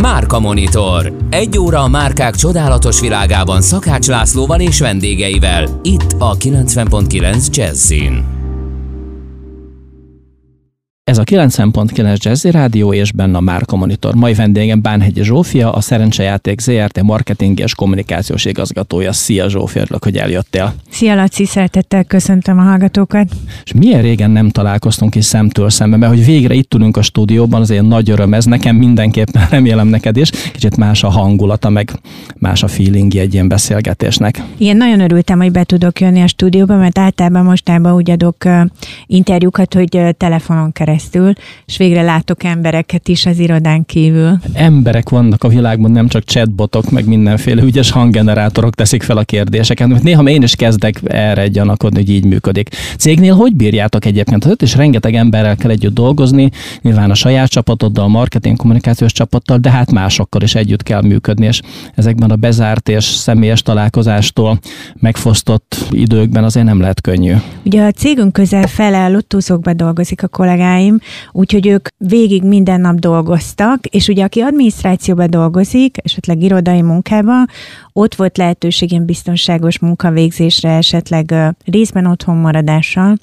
Márka Monitor. Egy óra a márkák csodálatos világában Szakács Lászlóval és vendégeivel. Itt a 90.9 Jazzin. Ez a 90.9 Jazzy Rádió és benne a Márka Monitor. Mai vendégem Bánhegyi Zsófia, a Szerencsejáték ZRT marketing és kommunikációs igazgatója. Szia Zsófia, örülök, hogy eljöttél. Szia Laci, szeretettel köszöntöm a hallgatókat. És milyen régen nem találkoztunk is szemtől szembe, mert hogy végre itt tudunk a stúdióban, azért nagy öröm ez nekem mindenképpen, remélem neked is. Kicsit más a hangulata, meg más a feelingi egy ilyen beszélgetésnek. Igen, nagyon örültem, hogy be tudok jönni a stúdióba, mert általában mostában úgy adok interjúkat, hogy telefonon keresztül keresztül, és végre látok embereket is az irodán kívül. Emberek vannak a világban, nem csak chatbotok, meg mindenféle ügyes hanggenerátorok teszik fel a kérdéseket, mert néha én is kezdek erre gyanakodni, hogy így működik. Cégnél hogy bírjátok egyébként? Hát és rengeteg emberrel kell együtt dolgozni, nyilván a saját csapatoddal, a marketing kommunikációs csapattal, de hát másokkal is együtt kell működni, és ezekben a bezárt és személyes találkozástól megfosztott időkben azért nem lehet könnyű. Ugye a cégünk közel fele a dolgozik a kollégáim, kollégáim, úgyhogy ők végig minden nap dolgoztak, és ugye aki adminisztrációban dolgozik, esetleg irodai munkában, ott volt lehetőségem biztonságos munkavégzésre, esetleg részben otthon maradással.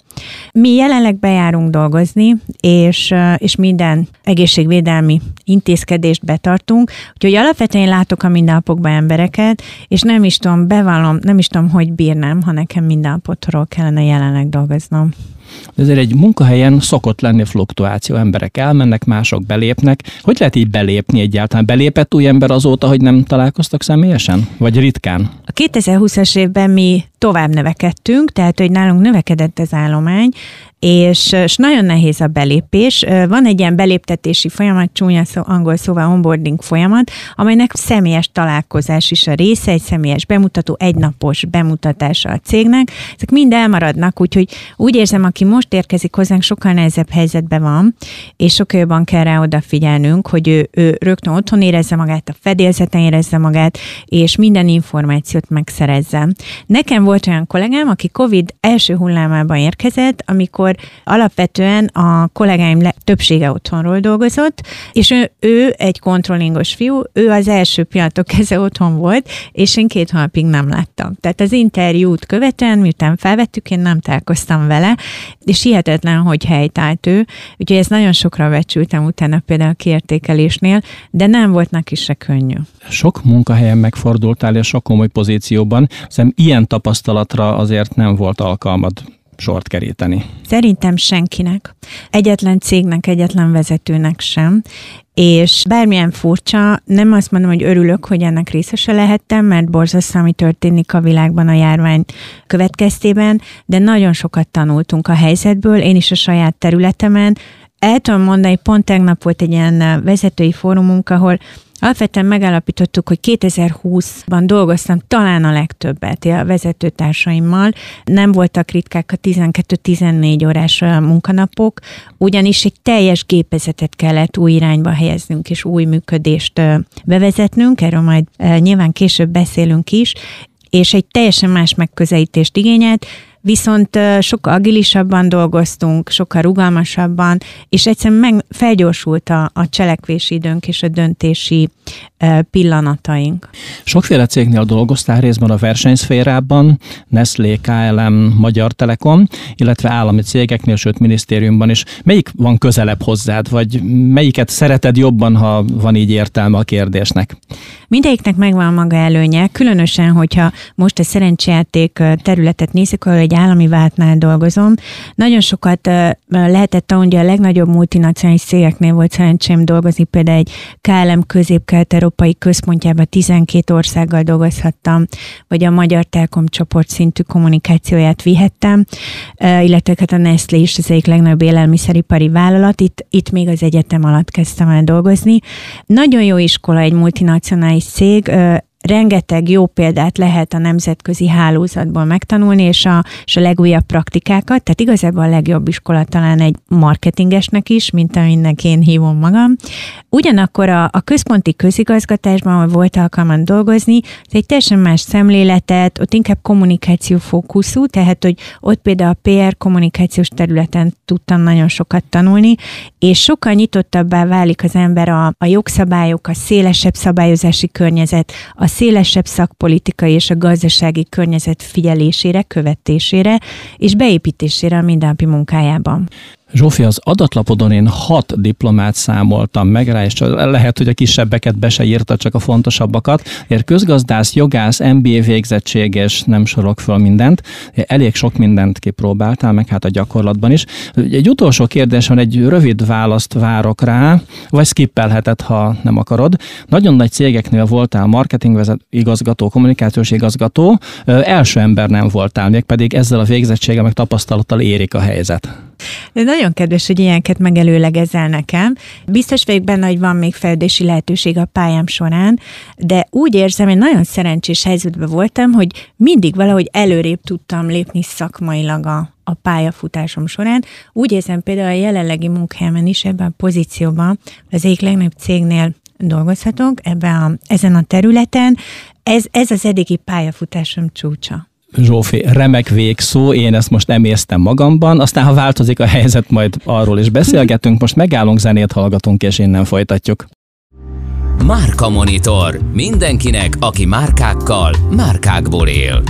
Mi jelenleg bejárunk dolgozni, és, és minden egészségvédelmi intézkedést betartunk, úgyhogy alapvetően látok a mindennapokban embereket, és nem is tudom, bevallom, nem is tudom, hogy bírnám, ha nekem mindennapotról kellene jelenleg dolgoznom. Ezért egy munkahelyen szokott lenni fluktuáció, emberek elmennek, mások belépnek. Hogy lehet így belépni egyáltalán? Belépett új ember azóta, hogy nem találkoztak személyesen? Vagy ritkán? A 2020-as évben mi tovább növekedtünk, tehát hogy nálunk növekedett az állomány, és, és nagyon nehéz a belépés. Van egy ilyen beléptetési folyamat, csúnya szó, angol szóval onboarding folyamat, amelynek személyes találkozás is a része, egy személyes bemutató, egynapos bemutatása a cégnek. Ezek mind elmaradnak, úgyhogy úgy érzem, aki most érkezik hozzánk, sokkal nehezebb helyzetben van, és sokkal jobban kell rá odafigyelnünk, hogy ő, ő rögtön otthon érezze magát, a fedélzeten érezze magát, és minden információt megszerezze. Nekem volt olyan kollégám, aki COVID első hullámában érkezett, amikor alapvetően a kollégáim le, többsége otthonról dolgozott, és ő, ő egy kontrollingos fiú, ő az első pillanatok kezdve otthon volt, és én két hónapig nem láttam. Tehát az interjút követően, miután felvettük, én nem találkoztam vele, és hihetetlen, hogy helytált ő, úgyhogy ez nagyon sokra becsültem utána például a kiértékelésnél, de nem volt neki se könnyű. Sok munkahelyen megfordultál, és sok komoly pozícióban, szerintem ilyen tapasztalatra azért nem volt alkalmad sort keríteni? Szerintem senkinek. Egyetlen cégnek, egyetlen vezetőnek sem. És bármilyen furcsa, nem azt mondom, hogy örülök, hogy ennek részese lehettem, mert borzasztó, ami történik a világban a járvány következtében, de nagyon sokat tanultunk a helyzetből, én is a saját területemen. El tudom mondani, pont tegnap volt egy ilyen vezetői fórumunk, ahol Alapvetően megállapítottuk, hogy 2020-ban dolgoztam talán a legtöbbet a vezetőtársaimmal. Nem voltak ritkák a 12-14 órás munkanapok, ugyanis egy teljes gépezetet kellett új irányba helyeznünk és új működést bevezetnünk, erről majd nyilván később beszélünk is, és egy teljesen más megközelítést igényelt, viszont sokkal agilisabban dolgoztunk, sokkal rugalmasabban, és egyszerűen meg felgyorsult a, a cselekvési időnk és a döntési pillanataink. Sokféle cégnél dolgoztál részben a versenyszférában, Nestlé, KLM, Magyar Telekom, illetve állami cégeknél, sőt minisztériumban is. Melyik van közelebb hozzád, vagy melyiket szereted jobban, ha van így értelme a kérdésnek? Mindegyiknek megvan maga előnye, különösen, hogyha most a szerencsejáték területet nézzük, ahol egy állami váltnál dolgozom. Nagyon sokat lehetett hogy a legnagyobb multinacionális cégeknél volt szerencsém dolgozni, például egy KLM közép-kelet-európai központjában 12 országgal dolgozhattam, vagy a Magyar Telkom csoport szintű kommunikációját vihettem, illetve hát a Nestlé is az egyik legnagyobb élelmiszeripari vállalat, itt, itt még az egyetem alatt kezdtem el dolgozni. Nagyon jó iskola egy multinacionális cég, rengeteg jó példát lehet a nemzetközi hálózatból megtanulni, és a, és a legújabb praktikákat, tehát igazából a legjobb iskola talán egy marketingesnek is, mint aminek én hívom magam. Ugyanakkor a, a központi közigazgatásban, ahol volt alkalmam dolgozni, ez egy teljesen más szemléletet, ott inkább kommunikáció fókuszú, tehát hogy ott például a PR kommunikációs területen tudtam nagyon sokat tanulni, és sokkal nyitottabbá válik az ember a, a jogszabályok, a szélesebb szabályozási környezet, a szélesebb szakpolitikai és a gazdasági környezet figyelésére, követésére és beépítésére a mindennapi munkájában. Zsófi, az adatlapodon én hat diplomát számoltam meg rá, és lehet, hogy a kisebbeket be se írta, csak a fontosabbakat. Ér közgazdász, jogász, MBA végzettség, és nem sorok föl mindent. Elég sok mindent kipróbáltál, meg hát a gyakorlatban is. Egy utolsó kérdés van, egy rövid választ várok rá, vagy skippelheted, ha nem akarod. Nagyon nagy cégeknél voltál marketing igazgató, kommunikációs igazgató, első ember nem voltál, még pedig ezzel a végzettséggel, meg tapasztalattal érik a helyzet. De nagyon kedves, hogy ilyenket megelőlegezel nekem. Biztos vagyok benne, hogy van még fejlődési lehetőség a pályám során, de úgy érzem, hogy nagyon szerencsés helyzetben voltam, hogy mindig valahogy előrébb tudtam lépni szakmailag a, a pályafutásom során. Úgy érzem például a jelenlegi munkahelyemen is ebben a pozícióban, az egyik legnagyobb cégnél dolgozhatok ebben a, ezen a területen. Ez, ez az eddigi pályafutásom csúcsa. Zsófi, remek végszó, én ezt most emésztem magamban, aztán ha változik a helyzet, majd arról is beszélgetünk, most megállunk, zenét hallgatunk, és innen folytatjuk. Márka Monitor. Mindenkinek, aki márkákkal, márkákból él.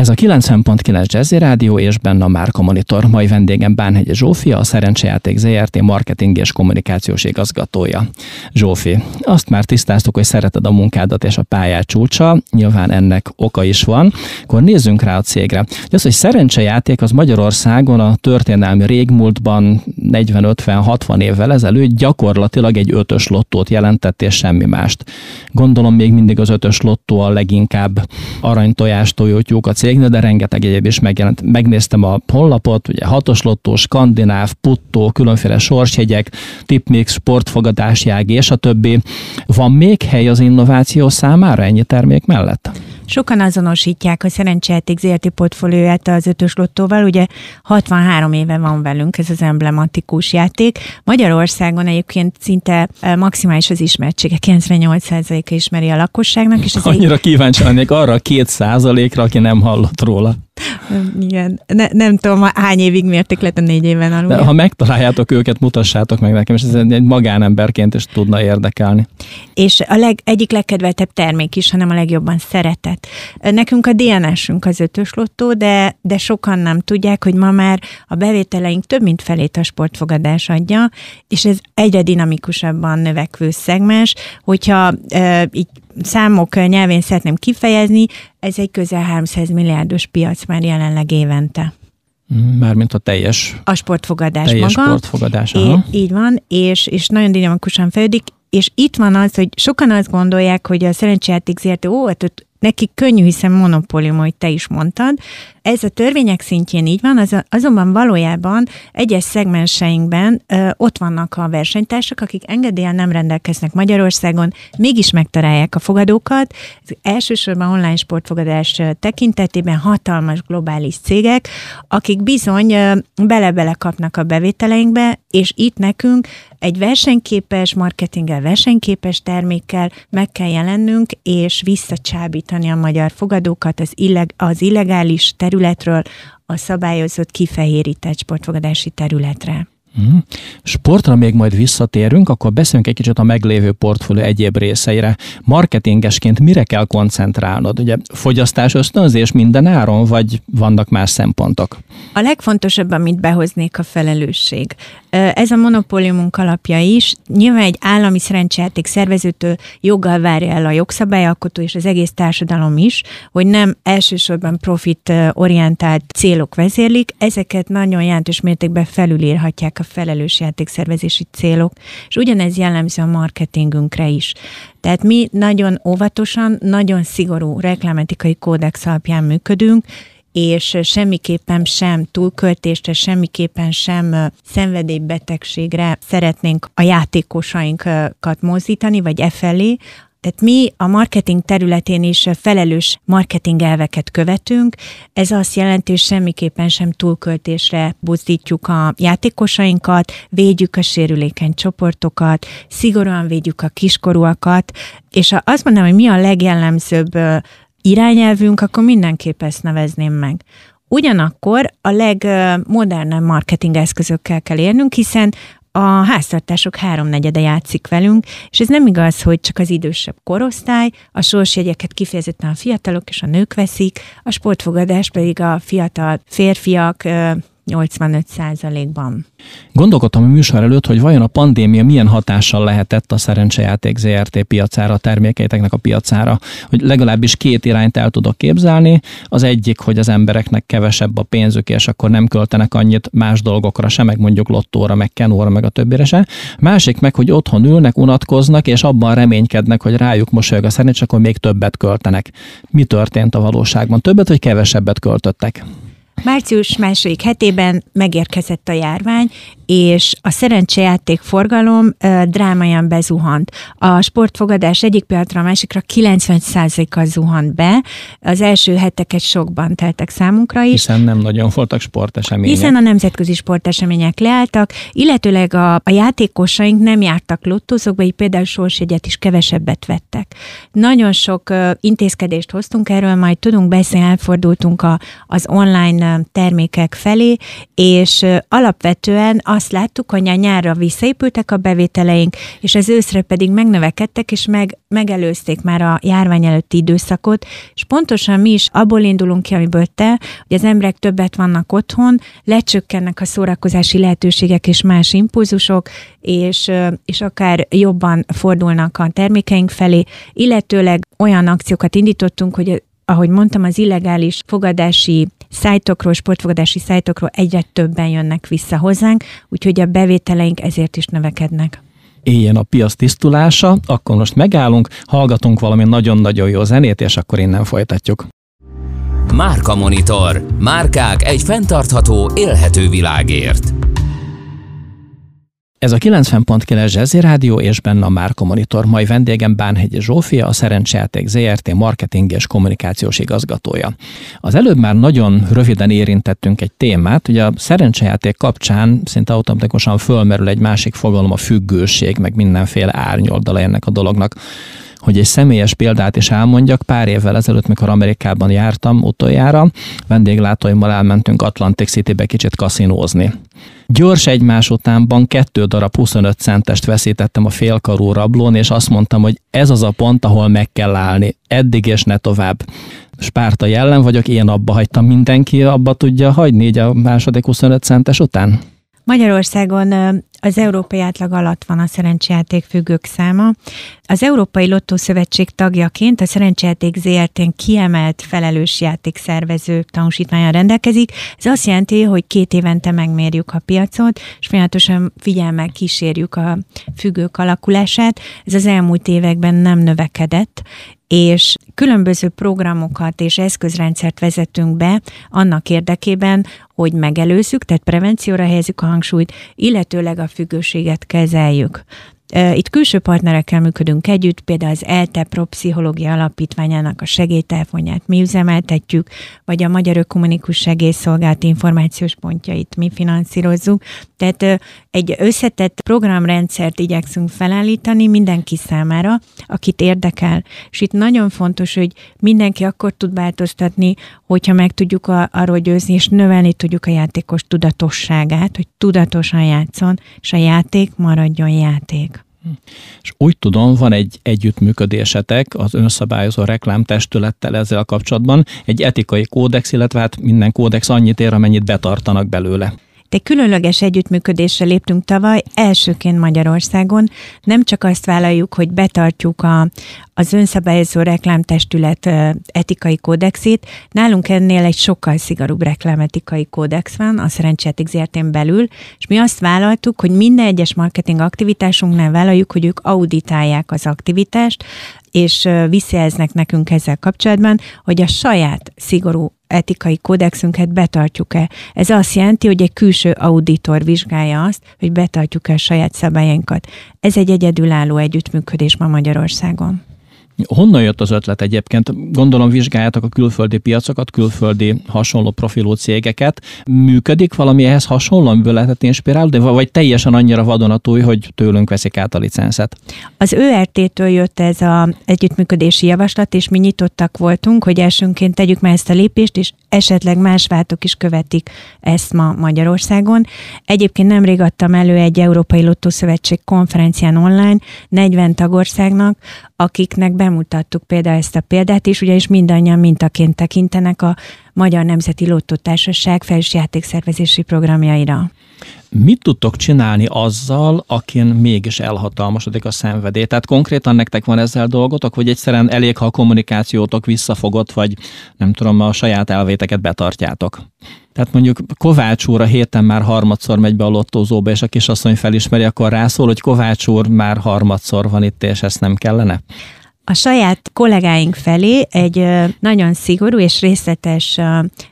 Ez a 90.9 Jazzy Rádió és benne a Márka Monitor. Mai vendégem Bánhegyi Zsófia, a Szerencsejáték ZRT marketing és kommunikációs igazgatója. Zsófi, azt már tisztáztuk, hogy szereted a munkádat és a pályát csúcsa, nyilván ennek oka is van. Akkor nézzünk rá a cégre. Az, hogy szerencsejáték az Magyarországon a történelmi régmúltban 40-50-60 évvel ezelőtt gyakorlatilag egy ötös lottót jelentett és semmi mást. Gondolom még mindig az ötös lottó a leginkább aranytojást tojótyúk a cég cégnél, de rengeteg egyéb is megjelent. Megnéztem a honlapot, ugye hatos lottó, skandináv, puttó, különféle sorsjegyek, tipmix, sportfogadásjág és a többi. Van még hely az innováció számára ennyi termék mellett? Sokan azonosítják a szerencsejáték ZRT portfólióját az ötös lottóval, ugye 63 éve van velünk ez az emblematikus játék. Magyarországon egyébként szinte e, maximális az ismertsége, 98%-a ismeri a lakosságnak. És ez Annyira egy... kíváncsi lennék arra a két százalékra, aki nem hallott róla. Igen, ne, nem tudom, hány évig mérték lett a négy éven alul. De ha megtaláljátok őket, mutassátok meg nekem, és ez egy magánemberként is tudna érdekelni. És a leg, egyik legkedveltebb termék is, hanem a legjobban szeretett. Nekünk a DNS-ünk az ötös lottó, de, de sokan nem tudják, hogy ma már a bevételeink több mint felét a sportfogadás adja, és ez egyre dinamikusabban növekvő szegmens, hogyha e, így számok nyelvén szeretném kifejezni, ez egy közel 300 milliárdos piac már jelenleg évente. Mármint a teljes... A sportfogadás teljes maga. sportfogadás, aha. É, így van, és, és nagyon dinamikusan fejlődik, és itt van az, hogy sokan azt gondolják, hogy a szerencsejáték ZRT, ó, hát nekik könnyű, hiszen monopólium, hogy te is mondtad, ez a törvények szintjén így van, az, azonban valójában egyes szegmenseinkben ö, ott vannak a versenytársak, akik engedélyen nem rendelkeznek Magyarországon, mégis megtalálják a fogadókat. Ez elsősorban online sportfogadás tekintetében hatalmas globális cégek, akik bizony bele-bele kapnak a bevételeinkbe, és itt nekünk egy versenyképes, marketinggel versenyképes termékkel meg kell jelennünk, és visszacsábítani a magyar fogadókat az, illeg- az illegális termékekkel, területről a szabályozott kifehérített sportfogadási területre. Mm. Sportra még majd visszatérünk, akkor beszéljünk egy kicsit a meglévő portfólió egyéb részeire. Marketingesként mire kell koncentrálnod? Ugye fogyasztás ösztönzés minden áron, vagy vannak más szempontok? A legfontosabb, amit behoznék a felelősség. Ez a monopóliumunk alapja is. Nyilván egy állami szerencsejáték szervezőtől joggal várja el a jogszabályalkotó és az egész társadalom is, hogy nem elsősorban profit orientált célok vezérlik, ezeket nagyon jelentős mértékben felülírhatják a felelős játékszervezési célok, és ugyanez jellemző a marketingünkre is. Tehát mi nagyon óvatosan, nagyon szigorú reklámetikai kódex alapján működünk, és semmiképpen sem túlköltésre, semmiképpen sem szenvedélybetegségre szeretnénk a játékosainkat mozdítani, vagy e felé, Tehát mi a marketing területén is felelős marketing elveket követünk. Ez azt jelenti, hogy semmiképpen sem túlköltésre buzdítjuk a játékosainkat, védjük a sérülékeny csoportokat, szigorúan védjük a kiskorúakat, és azt mondom, hogy mi a legjellemzőbb irányelvünk, akkor mindenképp ezt nevezném meg. Ugyanakkor a legmodernebb marketing eszközökkel kell érnünk, hiszen a háztartások háromnegyede játszik velünk, és ez nem igaz, hogy csak az idősebb korosztály, a sorsjegyeket kifejezetten a fiatalok és a nők veszik, a sportfogadás pedig a fiatal férfiak 85%-ban. Gondolkodtam a műsor előtt, hogy vajon a pandémia milyen hatással lehetett a szerencsejáték ZRT piacára, a termékeiteknek a piacára, hogy legalábbis két irányt el tudok képzelni. Az egyik, hogy az embereknek kevesebb a pénzük, és akkor nem költenek annyit más dolgokra se, meg mondjuk lottóra, meg kenóra, meg a többire se. Másik meg, hogy otthon ülnek, unatkoznak, és abban reménykednek, hogy rájuk mosolyog a szerencs, akkor még többet költenek. Mi történt a valóságban? Többet vagy kevesebbet költöttek? Március második hetében megérkezett a járvány, és a szerencsejáték forgalom drámaian bezuhant. A sportfogadás egyik pillanatra a másikra 90%-kal zuhant be. Az első heteket sokban teltek számunkra is. Hiszen nem nagyon voltak sportesemények. Hiszen a nemzetközi sportesemények leálltak, illetőleg a, a játékosaink nem jártak lottózókba, így például sorsjegyet is kevesebbet vettek. Nagyon sok intézkedést hoztunk, erről majd tudunk beszélni, elfordultunk a, az online termékek felé, és alapvetően azt láttuk, hogy a nyárra visszaépültek a bevételeink, és az őszre pedig megnövekedtek, és meg, megelőzték már a járvány előtti időszakot, és pontosan mi is abból indulunk ki, amiből te, hogy az emberek többet vannak otthon, lecsökkennek a szórakozási lehetőségek és más impulzusok, és, és akár jobban fordulnak a termékeink felé, illetőleg olyan akciókat indítottunk, hogy ahogy mondtam, az illegális fogadási szájtokról, sportfogadási szájtokról egyre többen jönnek vissza hozzánk, úgyhogy a bevételeink ezért is növekednek éljen a piac tisztulása, akkor most megállunk, hallgatunk valami nagyon-nagyon jó zenét, és akkor innen folytatjuk. Márka Monitor. Márkák egy fenntartható, élhető világért. Ez a 90.9 Zsezi Rádió és benne a Márka Monitor. Mai vendégem Bánhegyi Zsófia, a Szerencsejáték ZRT marketing és kommunikációs igazgatója. Az előbb már nagyon röviden érintettünk egy témát, ugye a szerencsejáték kapcsán szinte automatikusan fölmerül egy másik fogalom, a függőség, meg mindenféle árnyoldala ennek a dolognak hogy egy személyes példát is elmondjak, pár évvel ezelőtt, mikor Amerikában jártam utoljára, vendéglátóimmal elmentünk Atlantic City-be kicsit kaszinózni. Gyors egymás utánban kettő darab 25 centest veszítettem a félkarú rablón, és azt mondtam, hogy ez az a pont, ahol meg kell állni. Eddig és ne tovább. Spárta jellem vagyok, én abba hagytam. Mindenki abba tudja hagyni így a második 25 centes után? Magyarországon az európai átlag alatt van a szerencsejáték függők száma. Az Európai Lottó Szövetség tagjaként a szerencsejáték ZRT-n kiemelt felelős játékszervező tanúsítványán rendelkezik. Ez azt jelenti, hogy két évente megmérjük a piacot, és folyamatosan figyelmel kísérjük a függők alakulását. Ez az elmúlt években nem növekedett, és különböző programokat és eszközrendszert vezetünk be annak érdekében, hogy megelőzzük, tehát prevencióra helyezzük a hangsúlyt, illetőleg a függőséget kezeljük. Itt külső partnerekkel működünk együtt, például az ELTE Pro Pszichológia Alapítványának a segélytelefonját mi üzemeltetjük, vagy a Magyar Ökonomikus Segélyszolgált információs pontjait mi finanszírozzuk. Tehát egy összetett programrendszert igyekszünk felállítani mindenki számára, akit érdekel. És itt nagyon fontos, hogy mindenki akkor tud változtatni, hogyha meg tudjuk a, arról győzni, és növelni tudjuk a játékos tudatosságát, hogy tudatosan játszon, és a játék maradjon játék. És úgy tudom, van egy együttműködésetek az önszabályozó reklámtestülettel ezzel kapcsolatban, egy etikai kódex, illetve hát minden kódex annyit ér, amennyit betartanak belőle. Egy különleges együttműködésre léptünk tavaly, elsőként Magyarországon. Nem csak azt vállaljuk, hogy betartjuk a, az önszabályozó reklámtestület etikai kódexét, nálunk ennél egy sokkal szigorúbb reklámetikai kódex van a Szerencsejáték zrt belül, és mi azt vállaltuk, hogy minden egyes marketing aktivitásunknál vállaljuk, hogy ők auditálják az aktivitást, és visszajelznek nekünk ezzel kapcsolatban, hogy a saját szigorú etikai kódexünket betartjuk-e. Ez azt jelenti, hogy egy külső auditor vizsgálja azt, hogy betartjuk-e a saját szabályainkat. Ez egy egyedülálló együttműködés ma Magyarországon. Honnan jött az ötlet egyébként? Gondolom vizsgáljátok a külföldi piacokat, külföldi hasonló profilú cégeket. Működik valami ehhez hasonló, amiből lehetett inspirálni, vagy teljesen annyira vadonatúj, hogy tőlünk veszik át a licenszet? Az ÖRT-től jött ez az együttműködési javaslat, és mi nyitottak voltunk, hogy elsőnként tegyük meg ezt a lépést, és esetleg más váltok is követik ezt ma Magyarországon. Egyébként nemrég adtam elő egy Európai Lottószövetség konferencián online 40 tagországnak, akiknek bemutattuk például ezt a példát is, ugyanis mindannyian mintaként tekintenek a Magyar Nemzeti Lottotársaság felső játékszervezési programjaira. Mit tudtok csinálni azzal, akin mégis elhatalmasodik a szenvedély? Tehát konkrétan nektek van ezzel dolgotok, vagy egyszerűen elég, ha a kommunikációtok visszafogott, vagy nem tudom, a saját elvéteket betartjátok? Tehát mondjuk Kovács úr a héten már harmadszor megy be a lottózóba, és a kisasszony felismeri, akkor rászól, hogy Kovács úr már harmadszor van itt, és ezt nem kellene? A saját kollégáink felé egy nagyon szigorú és részletes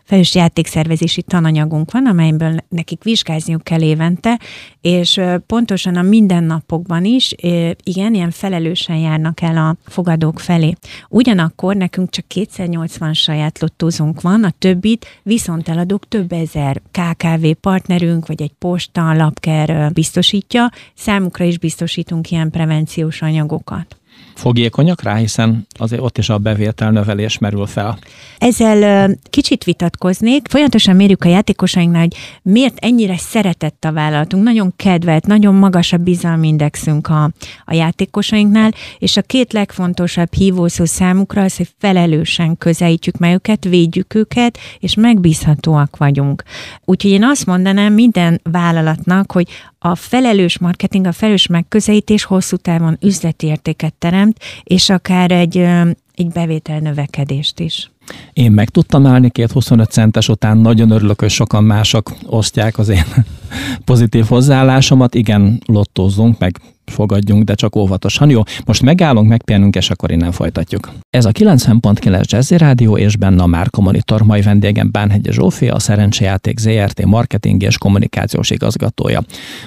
felős játékszervezési tananyagunk van, amelyből nekik vizsgázniuk kell évente, és pontosan a mindennapokban is, igen, ilyen felelősen járnak el a fogadók felé. Ugyanakkor nekünk csak 280 saját lottózunk van, a többit viszont eladók több ezer KKV partnerünk, vagy egy posta, lapker biztosítja, számukra is biztosítunk ilyen prevenciós anyagokat fogékonyak rá, hiszen azért ott is a bevétel növelés merül fel. Ezzel kicsit vitatkoznék. Folyamatosan mérjük a játékosainknál, hogy miért ennyire szeretett a vállalatunk, nagyon kedvelt, nagyon magas a bizalmindexünk a, a játékosainknál, és a két legfontosabb hívószó számukra az, hogy felelősen közelítjük meg őket, védjük őket, és megbízhatóak vagyunk. Úgyhogy én azt mondanám minden vállalatnak, hogy a felelős marketing, a felelős megközelítés hosszú távon üzleti értéket teremt, és akár egy, egy bevétel növekedést is. Én meg tudtam állni két 25 centes után, nagyon örülök, hogy sokan mások osztják az én pozitív hozzáállásomat. Igen, lottózunk, meg fogadjunk, de csak óvatosan. Jó, most megállunk, megpihenünk, és akkor innen folytatjuk. Ez a 90.9 Jazzy Rádió, és benne a Márka Monitor. Mai vendégem Bánhegye Zsófia, a Szerencsejáték ZRT marketing és kommunikációs igazgatója.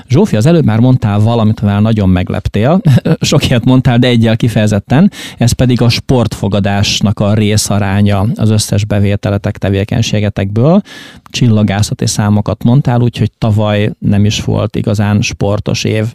Zsófia, az előbb már mondtál valamit, amivel nagyon megleptél. Sok ilyet mondtál, de egyel kifejezetten. Ez pedig a sportfogadásnak a részaránya az összes bevételetek, tevékenységetekből. Csillagászati számokat mondtál, úgyhogy tavaly nem is volt igazán sportos év.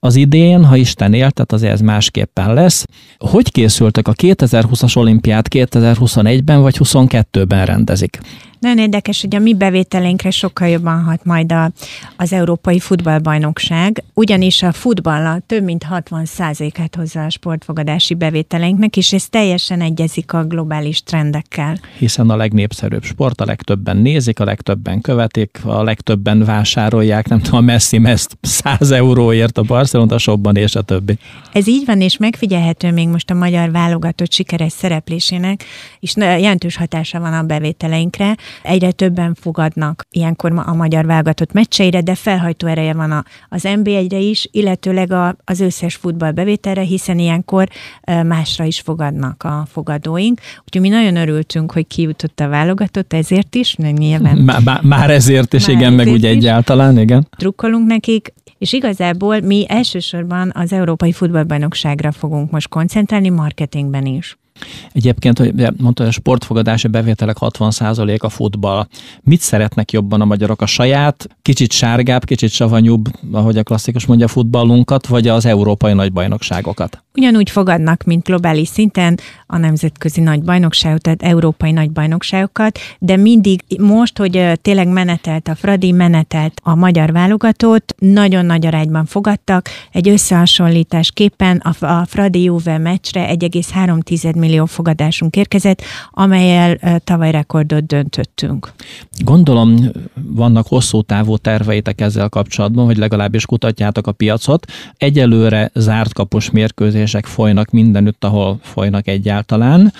Az idén, ha Isten élt, tehát azért ez másképpen lesz. Hogy készültek a 2020-as olimpiát 2021-ben vagy 22-ben rendezik? Nagyon érdekes, hogy a mi bevételénkre sokkal jobban hat majd a, az Európai Futballbajnokság, ugyanis a futball több mint 60%-át hozza a sportfogadási bevételeinknek, és ez teljesen egyezik a globális trendekkel. Hiszen a legnépszerűbb sport, a legtöbben nézik, a legtöbben követik, a legtöbben vásárolják, nem tudom, a Messi ezt 100 euróért a Barcelona shopban, és a többi. Ez így van, és megfigyelhető még most a magyar válogatott sikeres szereplésének, és jelentős hatása van a bevételeinkre egyre többen fogadnak ilyenkor a magyar válogatott meccseire, de felhajtó ereje van a, az NB1-re is, illetőleg a, az összes futballbevételre, hiszen ilyenkor másra is fogadnak a fogadóink. Úgyhogy mi nagyon örültünk, hogy kijutott a válogatott, ezért is, nyilván. Már, már ezért is, már igen, ezért meg úgy egyáltalán, igen. Drukkolunk nekik, és igazából mi elsősorban az Európai Futballbajnokságra fogunk most koncentrálni, marketingben is. Egyébként, hogy mondta, hogy a sportfogadási bevételek 60% a futball. Mit szeretnek jobban a magyarok? A saját, kicsit sárgább, kicsit savanyúbb, ahogy a klasszikus mondja, futballunkat, vagy az európai nagybajnokságokat? Ugyanúgy fogadnak, mint globális szinten a nemzetközi nagybajnokságot, tehát európai nagybajnokságokat, de mindig most, hogy tényleg menetelt a Fradi, menetelt a magyar válogatót, nagyon nagy arányban fogadtak. Egy összehasonlításképpen a Fradi Juve meccsre 1,3 millió fogadásunk érkezett, amelyel tavaly rekordot döntöttünk. Gondolom vannak hosszú távú terveitek ezzel kapcsolatban, hogy legalábbis kutatjátok a piacot. Egyelőre zárt kapos mérkőzések folynak mindenütt, ahol folynak egyáltalán.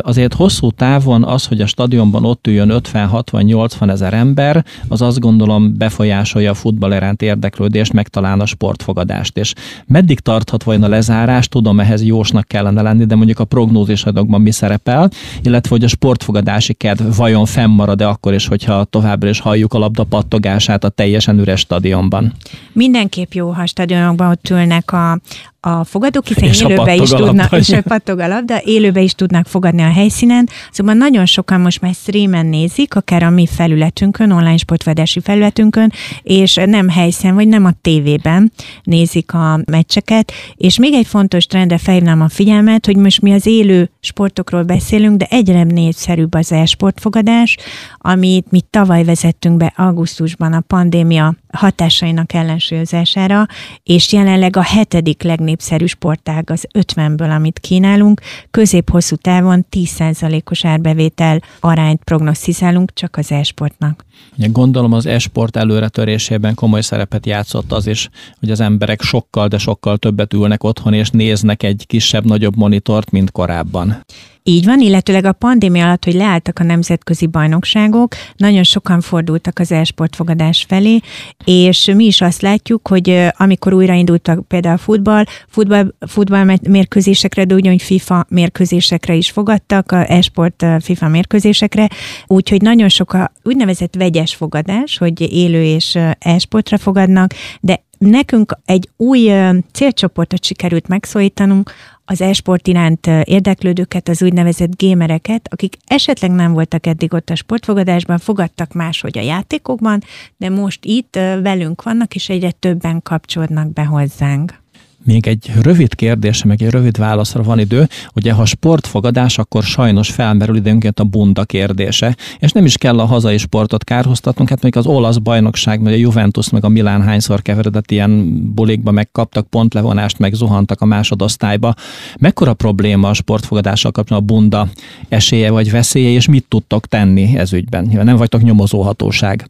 Azért hosszú távon az, hogy a stadionban ott üljön 50-60-80 ezer ember, az azt gondolom befolyásolja a futball iránt érdeklődést, meg talán a sportfogadást. És meddig tarthat vajon a lezárás? Tudom, ehhez jósnak kellene lenni, de mondjuk a prognózis adokban mi szerepel, illetve hogy a sportfogadási kedv vajon fennmarad-e akkor is, hogyha továbbra is halljuk a labda pattogását a teljesen üres stadionban. Mindenképp jó, ha stadionokban ott ülnek a, a fogadók, hiszen és élőbe is tudnak, és a pattog a labda, élőbe is tudnak fogadni a helyszínen, szóval nagyon sokan most már streamen nézik, akár a mi felületünkön, online sportvedási felületünkön, és nem helyszínen, vagy nem a tévében nézik a meccseket, és még egy fontos trendre felhívnám a figyelmet, hogy most mi az élő sportokról beszélünk, de egyre népszerűbb az e-sportfogadás, amit mi tavaly vezettünk be augusztusban a pandémia hatásainak ellensúlyozására, és jelenleg a hetedik legnépszerű sportág az 50-ből, amit kínálunk. Közép-hosszú távon 10%-os árbevétel arányt prognosztizálunk csak az e-sportnak. Gondolom az e-sport előretörésében komoly szerepet játszott az is, hogy az emberek sokkal, de sokkal többet ülnek otthon és néznek egy kisebb-nagyobb monitort, mint korábban. Így van, illetőleg a pandémia alatt, hogy leálltak a nemzetközi bajnokságok, nagyon sokan fordultak az e-sportfogadás felé, és mi is azt látjuk, hogy amikor újraindultak például a futball, futball, futball mérkőzésekre, de ugyanúgy FIFA mérkőzésekre is fogadtak, a e-sport FIFA mérkőzésekre, úgyhogy nagyon sok a úgynevezett vegyes fogadás, hogy élő és e-sportra fogadnak, de nekünk egy új célcsoportot sikerült megszólítanunk, az e-sport iránt érdeklődőket, az úgynevezett gémereket, akik esetleg nem voltak eddig ott a sportfogadásban, fogadtak máshogy a játékokban, de most itt velünk vannak, és egyre többen kapcsolódnak be hozzánk. Még egy rövid kérdés, meg egy rövid válaszra van idő. Ugye, ha sportfogadás, akkor sajnos felmerül időnként a bunda kérdése, és nem is kell a hazai sportot kárhoztatnunk, hát még az olasz bajnokság, vagy a Juventus, meg a Milán hányszor keveredett ilyen bulikba, meg kaptak pontlevonást, meg zuhantak a másodosztályba. Mekkora probléma a sportfogadással kapcsolatban a bunda esélye vagy veszélye, és mit tudtok tenni ez ügyben? Nem vagytok nyomozóhatóság.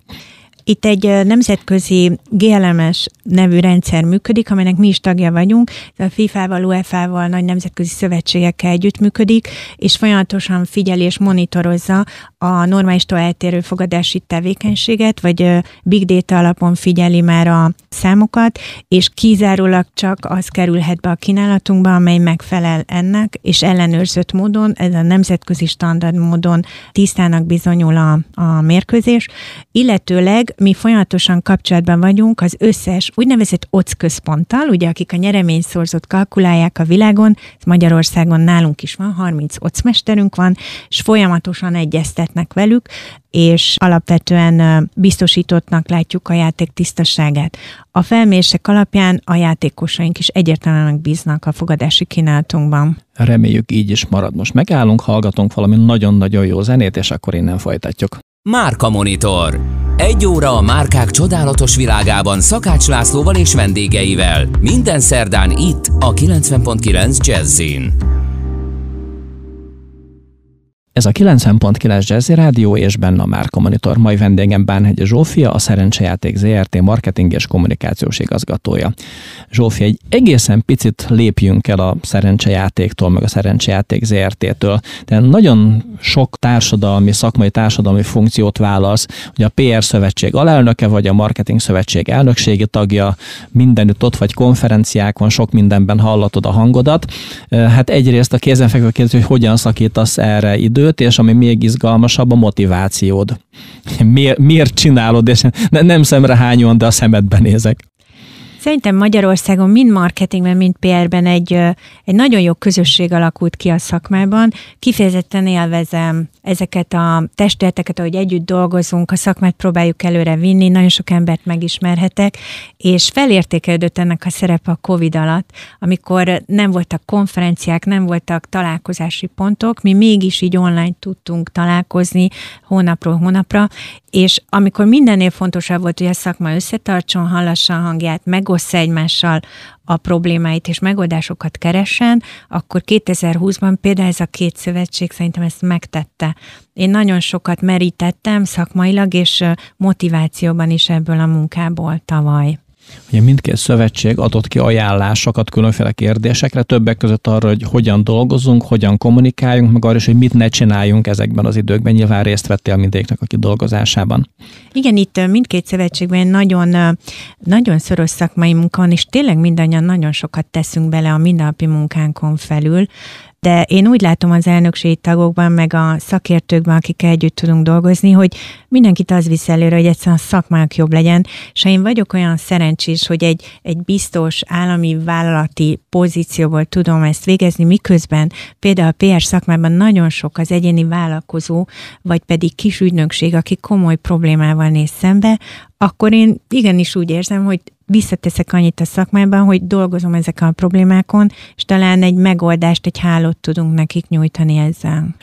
Itt egy nemzetközi GLMS nevű rendszer működik, amelynek mi is tagja vagyunk, a FIFA-val, UEFA-val, nagy nemzetközi szövetségekkel együttműködik, és folyamatosan figyeli és monitorozza a normálistól eltérő fogadási tevékenységet, vagy big data alapon figyeli már a számokat, és kizárólag csak az kerülhet be a kínálatunkba, amely megfelel ennek, és ellenőrzött módon, ez a nemzetközi standard módon tisztának bizonyul a, a mérkőzés, illetőleg mi folyamatosan kapcsolatban vagyunk az összes úgynevezett OC központtal, ugye akik a nyereményszorzót kalkulálják a világon, ez Magyarországon nálunk is van, 30 OC mesterünk van, és folyamatosan egyeztetnek velük, és alapvetően biztosítottnak látjuk a játék tisztaságát. A felmérések alapján a játékosaink is egyértelműen bíznak a fogadási kínálatunkban. Reméljük így is marad. Most megállunk, hallgatunk valami nagyon-nagyon jó zenét, és akkor innen folytatjuk. Márka Monitor. Egy óra a márkák csodálatos világában Szakács Lászlóval és vendégeivel. Minden szerdán itt a 90.9 Jazzin. Ez a 90.9 Jazzy Rádió és benne a Márka Monitor. Mai vendégem Bánhegy Zsófia, a Szerencsejáték ZRT marketing és kommunikációs igazgatója. Zsófia, egy egészen picit lépjünk el a szerencsejátéktól, meg a szerencsejáték ZRT-től. De nagyon sok társadalmi, szakmai társadalmi funkciót válasz, hogy a PR szövetség alelnöke vagy a marketing szövetség elnökségi tagja, mindenütt ott vagy konferenciákon, sok mindenben hallatod a hangodat. Hát egyrészt a kézenfekvő kérdés, hogy hogyan szakítasz erre idő, időt, és ami még izgalmasabb, a motivációd. Miért, miért csinálod, és nem szemrehányóan, de a szemedben nézek. Szerintem Magyarországon mind marketingben, mind PR-ben egy, egy nagyon jó közösség alakult ki a szakmában. Kifejezetten élvezem ezeket a testületeket, ahogy együtt dolgozunk, a szakmát próbáljuk előre vinni, nagyon sok embert megismerhetek, és felértékelődött ennek a szerepe a COVID alatt, amikor nem voltak konferenciák, nem voltak találkozási pontok, mi mégis így online tudtunk találkozni hónapról hónapra, és amikor mindennél fontosabb volt, hogy a szakma összetartson, hallassa a hangját, megossza egymással a problémáit és megoldásokat keressen, akkor 2020-ban például ez a két szövetség szerintem ezt megtette. Én nagyon sokat merítettem szakmailag és motivációban is ebből a munkából tavaly. Ugye mindkét szövetség adott ki ajánlásokat különféle kérdésekre, többek között arra, hogy hogyan dolgozunk, hogyan kommunikáljunk, meg arra is, hogy mit ne csináljunk ezekben az időkben. Nyilván részt vettél mindegyiknek a kidolgozásában. Igen, itt mindkét szövetségben nagyon, nagyon szoros szakmai munka van, és tényleg mindannyian nagyon sokat teszünk bele a mindennapi munkánkon felül de én úgy látom az elnökségi tagokban, meg a szakértőkben, akikkel együtt tudunk dolgozni, hogy mindenkit az visz előre, hogy egyszerűen a szakmák jobb legyen, és én vagyok olyan szerencsés, hogy egy, egy biztos állami vállalati pozícióból tudom ezt végezni, miközben például a PR szakmában nagyon sok az egyéni vállalkozó, vagy pedig kis ügynökség, aki komoly problémával néz szembe, akkor én igenis úgy érzem, hogy visszateszek annyit a szakmában, hogy dolgozom ezeken a problémákon, és talán egy megoldást, egy hálót tudunk nekik nyújtani ezzel.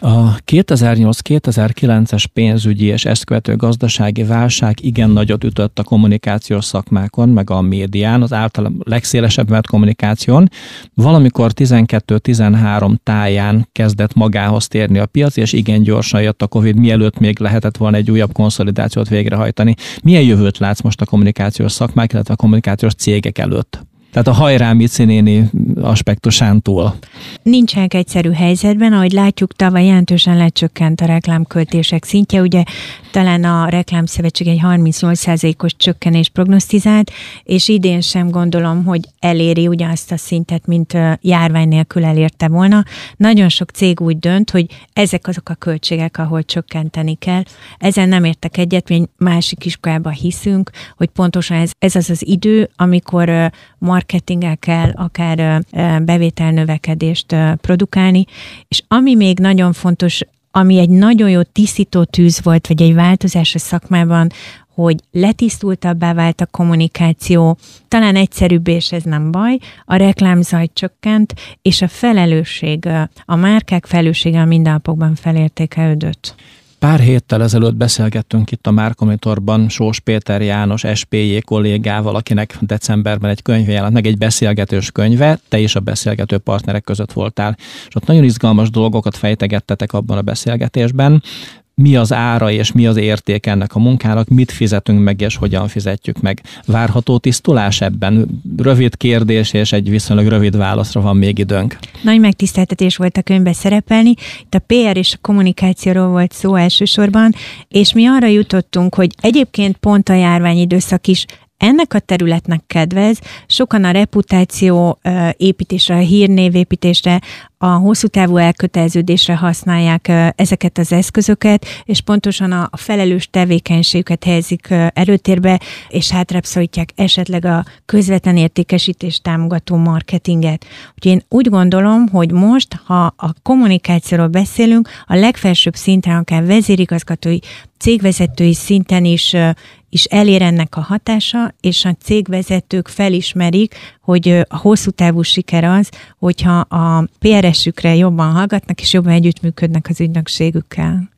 A 2008-2009-es pénzügyi és ezt követő gazdasági válság igen nagyot ütött a kommunikációs szakmákon, meg a médián, az általában legszélesebb mert kommunikáción. Valamikor 12-13 táján kezdett magához térni a piac, és igen gyorsan jött a Covid, mielőtt még lehetett volna egy újabb konszolidációt végrehajtani. Milyen jövőt látsz most a kommunikációs szakmák, illetve a kommunikációs cégek előtt? Tehát a hajrá Mici néni aspektusán túl. Nincsenek egyszerű helyzetben, ahogy látjuk, tavaly jelentősen lecsökkent a reklámköltések szintje. Ugye talán a reklámszövetség egy 38%-os csökkenés prognosztizált, és idén sem gondolom, hogy eléri ugyanazt a szintet, mint járvány nélkül elérte volna. Nagyon sok cég úgy dönt, hogy ezek azok a költségek, ahol csökkenteni kell. Ezen nem értek egyet, mi másik iskolában hiszünk, hogy pontosan ez, ez az az idő, amikor marketinggel kell akár bevételnövekedést produkálni, és ami még nagyon fontos, ami egy nagyon jó tisztító tűz volt, vagy egy változás a szakmában, hogy letisztultabbá vált a kommunikáció, talán egyszerűbb, és ez nem baj, a reklámzaj csökkent, és a felelősség, a márkák felelőssége a mindennapokban felértékelődött. Pár héttel ezelőtt beszélgettünk itt a Márkomonitorban Sós Péter János SPJ kollégával, akinek decemberben egy könyve jelent meg, egy beszélgetős könyve, te is a beszélgető partnerek között voltál, és ott nagyon izgalmas dolgokat fejtegettetek abban a beszélgetésben mi az ára és mi az érték ennek a munkának, mit fizetünk meg és hogyan fizetjük meg. Várható tisztulás ebben? Rövid kérdés és egy viszonylag rövid válaszra van még időnk. Nagy megtiszteltetés volt a könyvbe szerepelni. Itt a PR és a kommunikációról volt szó elsősorban, és mi arra jutottunk, hogy egyébként pont a járvány időszak is ennek a területnek kedvez, sokan a reputáció építésre, a hírnévépítésre, a hosszú távú elköteleződésre használják ezeket az eszközöket, és pontosan a, felelős tevékenységüket helyezik előtérbe, és hátrább esetleg a közvetlen értékesítés támogató marketinget. Úgyhogy én úgy gondolom, hogy most, ha a kommunikációról beszélünk, a legfelsőbb szinten, akár vezérigazgatói, cégvezetői szinten is is elér ennek a hatása, és a cégvezetők felismerik, hogy a hosszú távú siker az, hogyha a PRS-ükre jobban hallgatnak, és jobban együttműködnek az ügynökségükkel.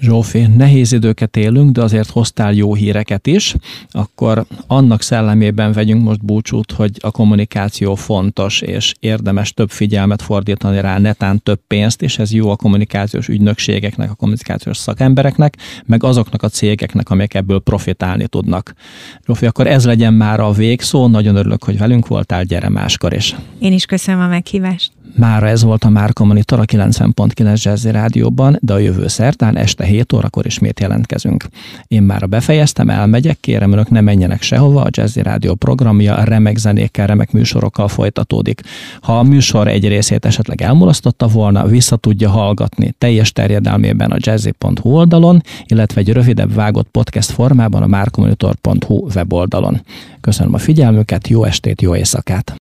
Zsófi, nehéz időket élünk, de azért hoztál jó híreket is, akkor annak szellemében vegyünk most búcsút, hogy a kommunikáció fontos, és érdemes több figyelmet fordítani rá, netán több pénzt, és ez jó a kommunikációs ügynökségeknek, a kommunikációs szakembereknek, meg azoknak a cégeknek, amelyek ebből profitálni tudnak. Zsófi, akkor ez legyen már a végszó, nagyon örülök, hogy velünk voltál, gyere máskor is. Én is köszönöm a meghívást. Mára ez volt a Márka Monitor a 90.9 Jazzy Rádióban, de a jövő szerdán este 7 órakor ismét jelentkezünk. Én már befejeztem, elmegyek, kérem önök ne menjenek sehova, a Jazzy Rádió programja remek zenékkel, remek műsorokkal folytatódik. Ha a műsor egy részét esetleg elmulasztotta volna, vissza tudja hallgatni teljes terjedelmében a jazzy.hu oldalon, illetve egy rövidebb vágott podcast formában a márkomonitor.hu weboldalon. Köszönöm a figyelmüket, jó estét, jó éjszakát!